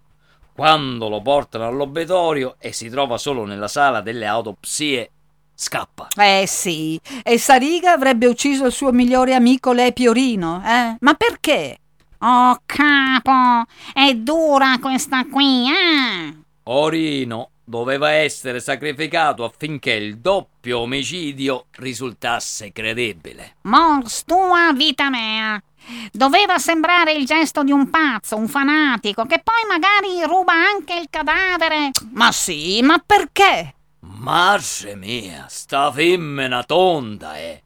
Quando lo portano all'obitorio e si trova solo nella sala delle autopsie, scappa. Eh sì, e Sariga avrebbe ucciso il suo migliore amico Lepiorino, eh? Ma perché? Oh capo, è dura questa qui, eh? Orino doveva essere sacrificato affinché il doppio omicidio risultasse credibile. Mors tua vita mea. Doveva sembrare il gesto di un pazzo, un fanatico, che poi magari ruba anche il cadavere. Ma sì, ma perché? Marce mia, sta femmina tonda, eh!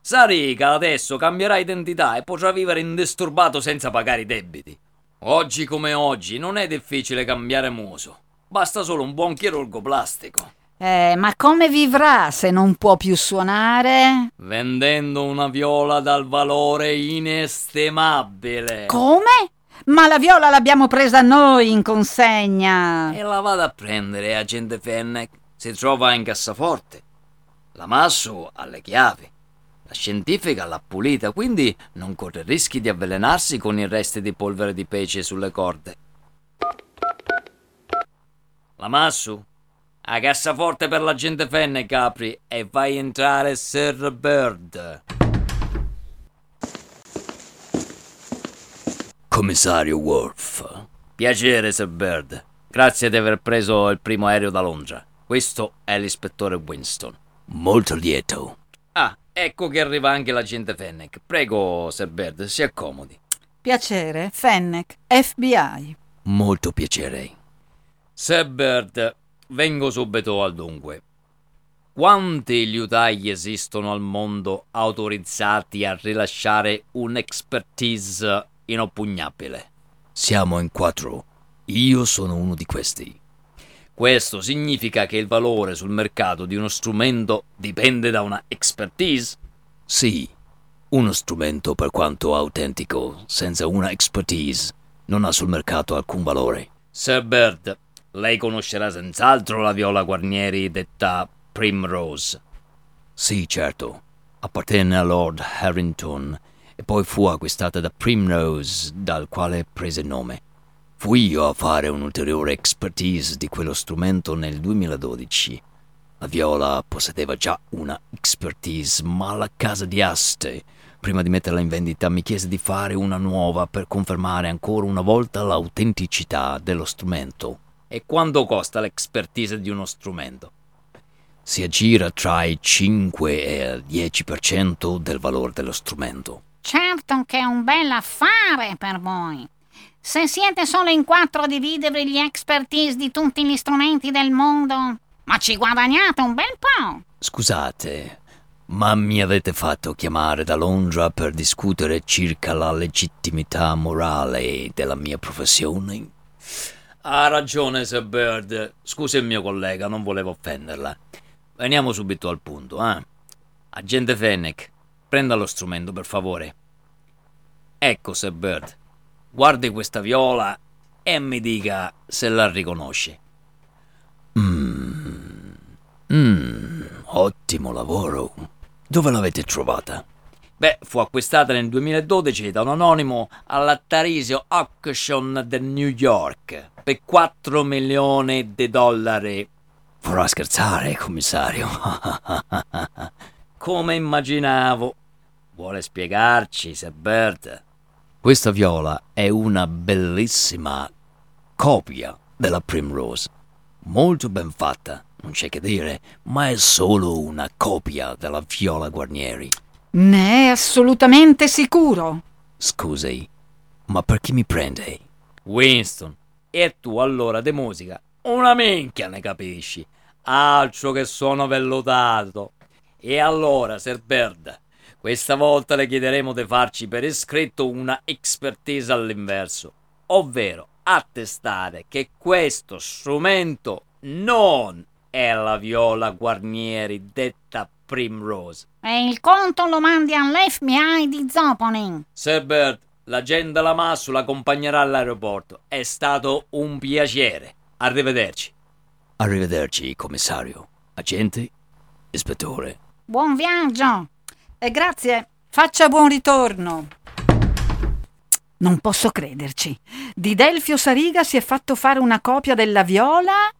Sarica adesso cambierà identità e potrà vivere indisturbato senza pagare i debiti. Oggi come oggi non è difficile cambiare muso. Basta solo un buon chirurgo plastico. Eh, ma come vivrà se non può più suonare? Vendendo una viola dal valore inestimabile. Come? Ma la viola l'abbiamo presa noi in consegna. E la vado a prendere, agente Fennec. Si trova in cassaforte. La masso ha le chiavi. La scientifica l'ha pulita, quindi non corre rischi di avvelenarsi con i resti di polvere di pece sulle corde. La Massu, a cassaforte per l'agente Fennec apri e vai a entrare Sir Bird. Commissario Worf. Piacere, Sir Bird. Grazie di aver preso il primo aereo da Londra. Questo è l'ispettore Winston. Molto lieto. Ah, ecco che arriva anche l'agente Fennec. Prego, Sir Bird, si accomodi. Piacere, Fennec, FBI. Molto piacere. Sir Bird, vengo subito al dunque. Quanti liutai esistono al mondo autorizzati a rilasciare un'expertise inoppugnabile? Siamo in quattro. Io sono uno di questi. Questo significa che il valore sul mercato di uno strumento dipende da una expertise? Sì, uno strumento per quanto autentico, senza una expertise, non ha sul mercato alcun valore. Sir Bird, lei conoscerà senz'altro la viola Guarnieri detta Primrose. Sì, certo. Appartenne a Lord Harrington e poi fu acquistata da Primrose, dal quale prese nome. Fui io a fare un'ulteriore expertise di quello strumento nel 2012. La viola possedeva già una expertise, ma la casa di aste, prima di metterla in vendita, mi chiese di fare una nuova per confermare ancora una volta l'autenticità dello strumento. E quanto costa l'expertise di uno strumento? Si aggira tra il 5 e il 10% del valore dello strumento. Certo che è un bel affare per voi. Se siete solo in quattro a dividere gli expertise di tutti gli strumenti del mondo, ma ci guadagnate un bel po'. Scusate, ma mi avete fatto chiamare da Londra per discutere circa la legittimità morale della mia professione? Ha ragione, Sir Bird. Scusi il mio collega, non volevo offenderla. Veniamo subito al punto, eh? Agente Fennec, prenda lo strumento, per favore. Ecco, Sir Bird. Guardi questa viola e mi dica se la riconosce. Mmm. Mmm. Ottimo lavoro. Dove l'avete trovata? Beh, fu acquistata nel 2012 da un anonimo all'Attarisio Auction di New York per 4 milioni di dollari. Vorrà scherzare, commissario? Come immaginavo. Vuole spiegarci, Sir Bert? Questa viola è una bellissima copia della Primrose. Molto ben fatta, non c'è che dire, ma è solo una copia della viola Guarnieri. Ne è assolutamente sicuro. Scusi, ma per chi mi prende? Winston, e tu allora di musica una minchia ne capisci. Altro che suono vellutato. E allora, Sir Bird, questa volta le chiederemo di farci per iscritto una expertise all'inverso, ovvero attestare che questo strumento non è la viola Guarnieri detta Primrose, E il conto lo mandi all'FBI di Zopolin. Sir Bert, l'agente Lamassu l'accompagnerà all'aeroporto. È stato un piacere. Arrivederci. Arrivederci, commissario. Agente, ispettore. Buon viaggio. E grazie. Faccia buon ritorno. Non posso crederci. Di Delfio Sariga si è fatto fare una copia della viola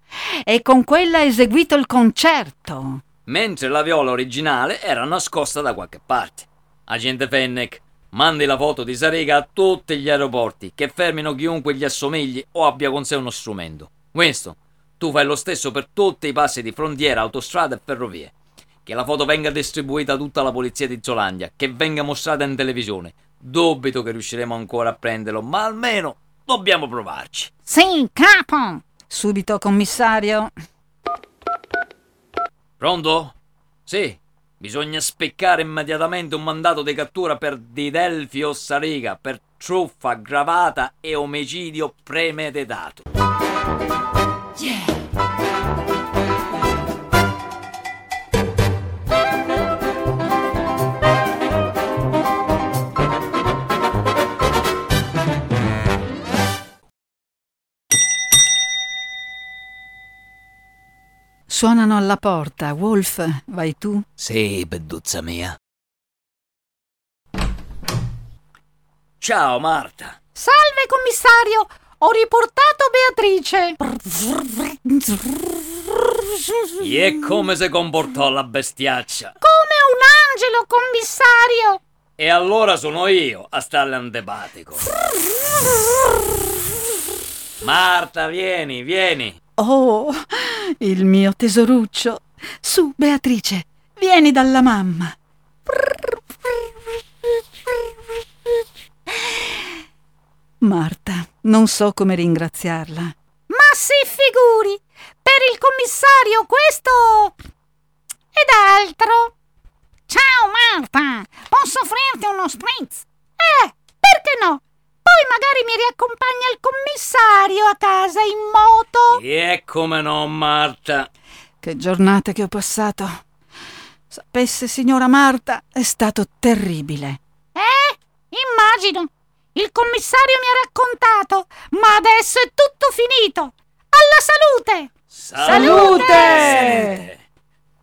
e con quella ha eseguito il concerto. Mentre la viola originale era nascosta da qualche parte. Agente Fennec, mandi la foto di Sariga a tutti gli aeroporti che fermino chiunque gli assomigli o abbia con sé uno strumento. Winston, tu fai lo stesso per tutti i passi di frontiera, autostrade e ferrovie. Che la foto venga distribuita a tutta la polizia di Zolandia, che venga mostrata in televisione. Dubito che riusciremo ancora a prenderlo, ma almeno dobbiamo provarci. Sì, capo. Subito, commissario. Pronto? Sì, bisogna spiccare immediatamente un mandato di cattura per Didelfio Sariga per truffa aggravata e omicidio premeditato. Suonano alla porta. Wolf, vai tu? Sì, bedduzza mia. Ciao Marta. Salve, commissario. Ho riportato Beatrice. E come si comportò la bestiaccia? Come un angelo, commissario. E allora sono io a starle antipatico. Marta, vieni, vieni. Oh, il mio tesoruccio. Su, Beatrice, vieni dalla mamma. Marta, non so come ringraziarla. Ma si figuri, per il commissario questo ed altro. Ciao Marta, posso offrirti uno spritz? Eh, perché no? Poi magari mi riaccompagna il commissario a casa in moto. E come no, Marta. Che giornate che ho passato. Sapesse, signora Marta, è stato terribile. Eh, immagino. Il commissario mi ha raccontato, ma adesso è tutto finito. Alla salute! Salute!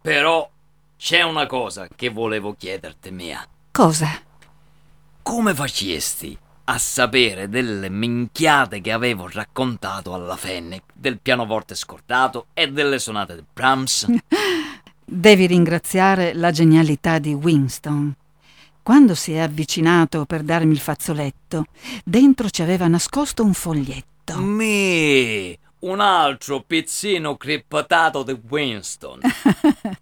Però c'è una cosa che volevo chiederti, mia. Cosa? Come facesti a sapere delle minchiate che avevo raccontato alla Fennec del pianoforte scordato e delle sonate di Brahms? Devi ringraziare la genialità di Winston. Quando si è avvicinato per darmi il fazzoletto, dentro ci aveva nascosto un foglietto. Mi, un altro pizzino crippato di Winston.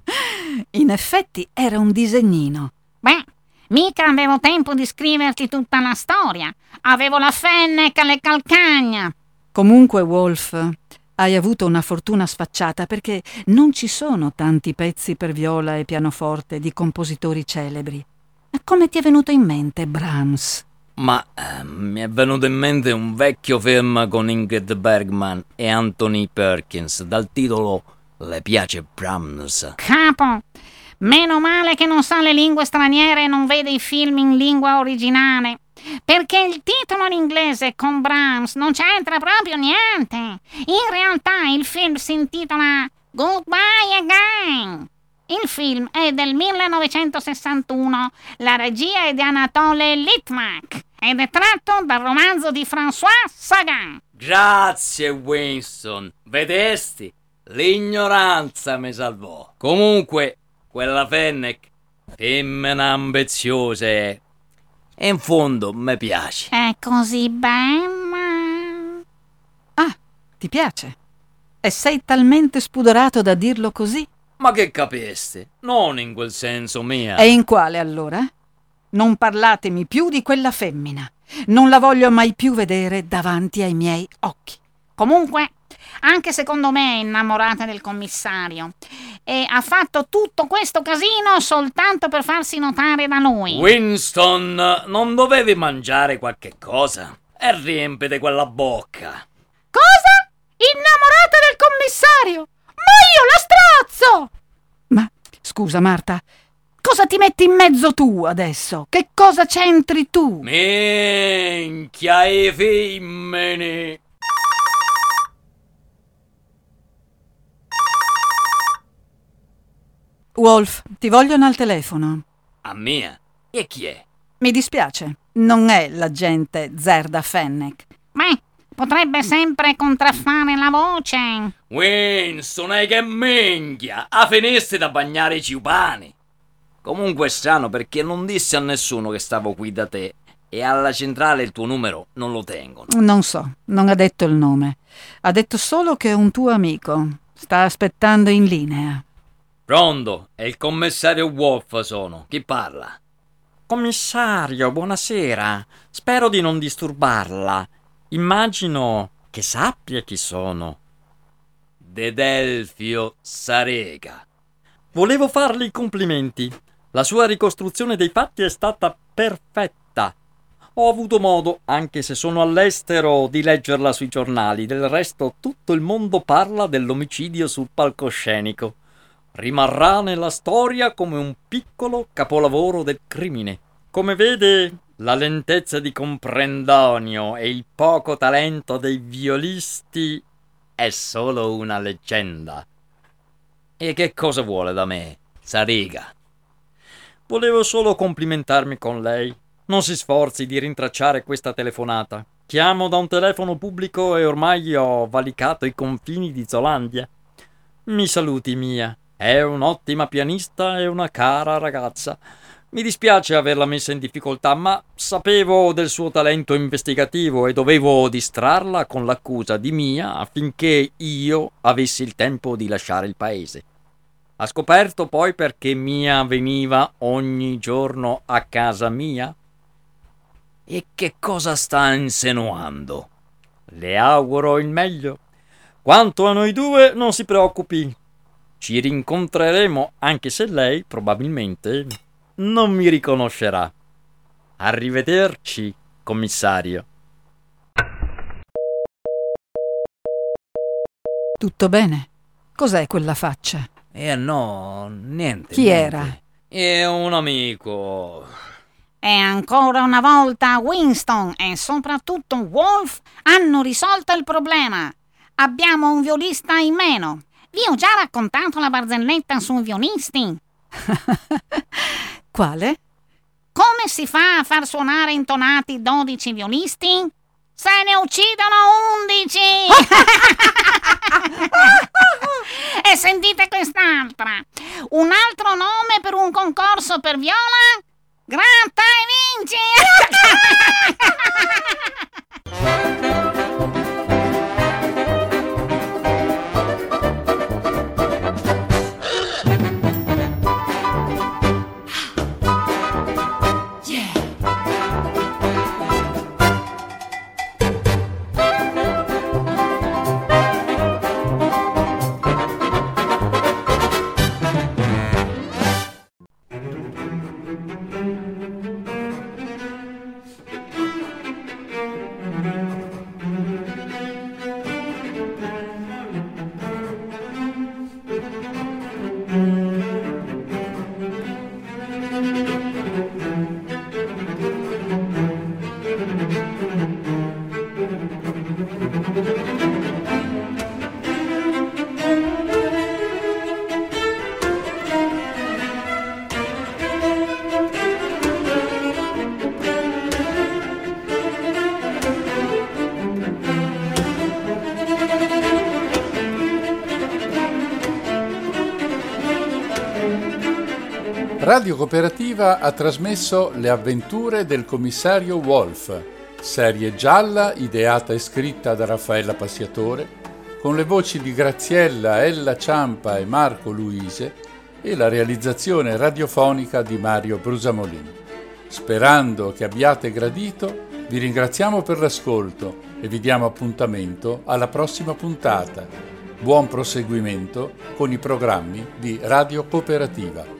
In effetti era un disegnino. Beh, mica avevo tempo di scriverti tutta la storia. Avevo la Fennec alle calcagna. Comunque, Wolf, hai avuto una fortuna sfacciata perché non ci sono tanti pezzi per viola e pianoforte di compositori celebri. Ma come ti è venuto in mente Brahms? Ma eh, mi è venuto in mente un vecchio film con Ingrid Bergman e Anthony Perkins dal titolo Le piace Brahms. Capo, meno male che non sa le lingue straniere e non vede i film in lingua originale. Perché il titolo in inglese con Brahms non c'entra proprio niente. In realtà il film si intitola Goodbye Again. Il film è del 1961, la regia è di Anatole Litmak ed è tratto dal romanzo di François Sagan. Grazie, Winston. Vedesti? L'ignoranza mi salvò. Comunque, quella Fennec, femmina ambiziosa è. E in fondo mi piace. È così bella. Ah, ti piace? E sei talmente spudorato da dirlo così? Ma che capeste? Non in quel senso, mia. E in quale allora? Non parlatemi più di quella femmina. Non la voglio mai più vedere davanti ai miei occhi. Comunque, anche secondo me è innamorata del commissario e ha fatto tutto questo casino soltanto per farsi notare da noi. Winston, non dovevi mangiare qualche cosa? E riempite quella bocca. Cosa? Innamorata del commissario? Ma io la strozzo! Ma scusa, Marta, cosa ti metti in mezzo tu adesso? Che cosa c'entri tu? Minchia e femmine! Wolf, ti vogliono al telefono. A mia? E chi è? Mi dispiace, non è l'agente Zerda Fennec. Beh, potrebbe sempre contraffare la voce. Winston, è che minchia! A finestre da bagnare i ciupani! Comunque è strano perché non disse a nessuno che stavo qui da te e alla centrale il tuo numero non lo tengono. Non so, non ha detto il nome. Ha detto solo che è un tuo amico. Sta aspettando in linea. Pronto, è il commissario Wolf sono. Chi parla? Commissario, buonasera. Spero di non disturbarla. Immagino che sappia chi sono. Dedelfio Sarega. Volevo farle i complimenti. La sua ricostruzione dei fatti è stata perfetta. Ho avuto modo, anche se sono all'estero, di leggerla sui giornali. Del resto tutto il mondo parla dell'omicidio sul palcoscenico rimarrà nella storia come un piccolo capolavoro del crimine. Come vede, la lentezza di Comprendonio e il poco talento dei violisti è solo una leggenda. E che cosa vuole da me, Sariga? Volevo solo complimentarmi con lei. Non si sforzi di rintracciare questa telefonata. Chiamo da un telefono pubblico e ormai ho valicato i confini di Zolandia. Mi saluti, Mia. È un'ottima pianista e una cara ragazza. Mi dispiace averla messa in difficoltà, ma sapevo del suo talento investigativo e dovevo distrarla con l'accusa di Mia affinché io avessi il tempo di lasciare il paese. Ha scoperto poi perché Mia veniva ogni giorno a casa mia? E che cosa sta insinuando? Le auguro il meglio. Quanto a noi due, non si preoccupi, ci rincontreremo anche se lei probabilmente non mi riconoscerà. Arrivederci, commissario. Tutto bene? Cos'è quella faccia? Eh no, niente. Chi niente. era? È un amico. E ancora una volta Winston e soprattutto Wolf hanno risolto il problema. Abbiamo un violista in meno. Vi ho già raccontato la barzelletta sui violisti. Quale? Come si fa a far suonare intonati 12 violisti? Se ne uccidono 11! e sentite quest'altra. Un altro nome per un concorso per viola? Gratta e vinci! Radio Cooperativa ha trasmesso Le avventure del commissario Wolf, serie gialla ideata e scritta da Raffaella Passiatore, con le voci di Graziella, Ella Ciampa e Marco Luise e la realizzazione radiofonica di Mario Brusamolin. Sperando che abbiate gradito, vi ringraziamo per l'ascolto e vi diamo appuntamento alla prossima puntata. Buon proseguimento con i programmi di Radio Cooperativa.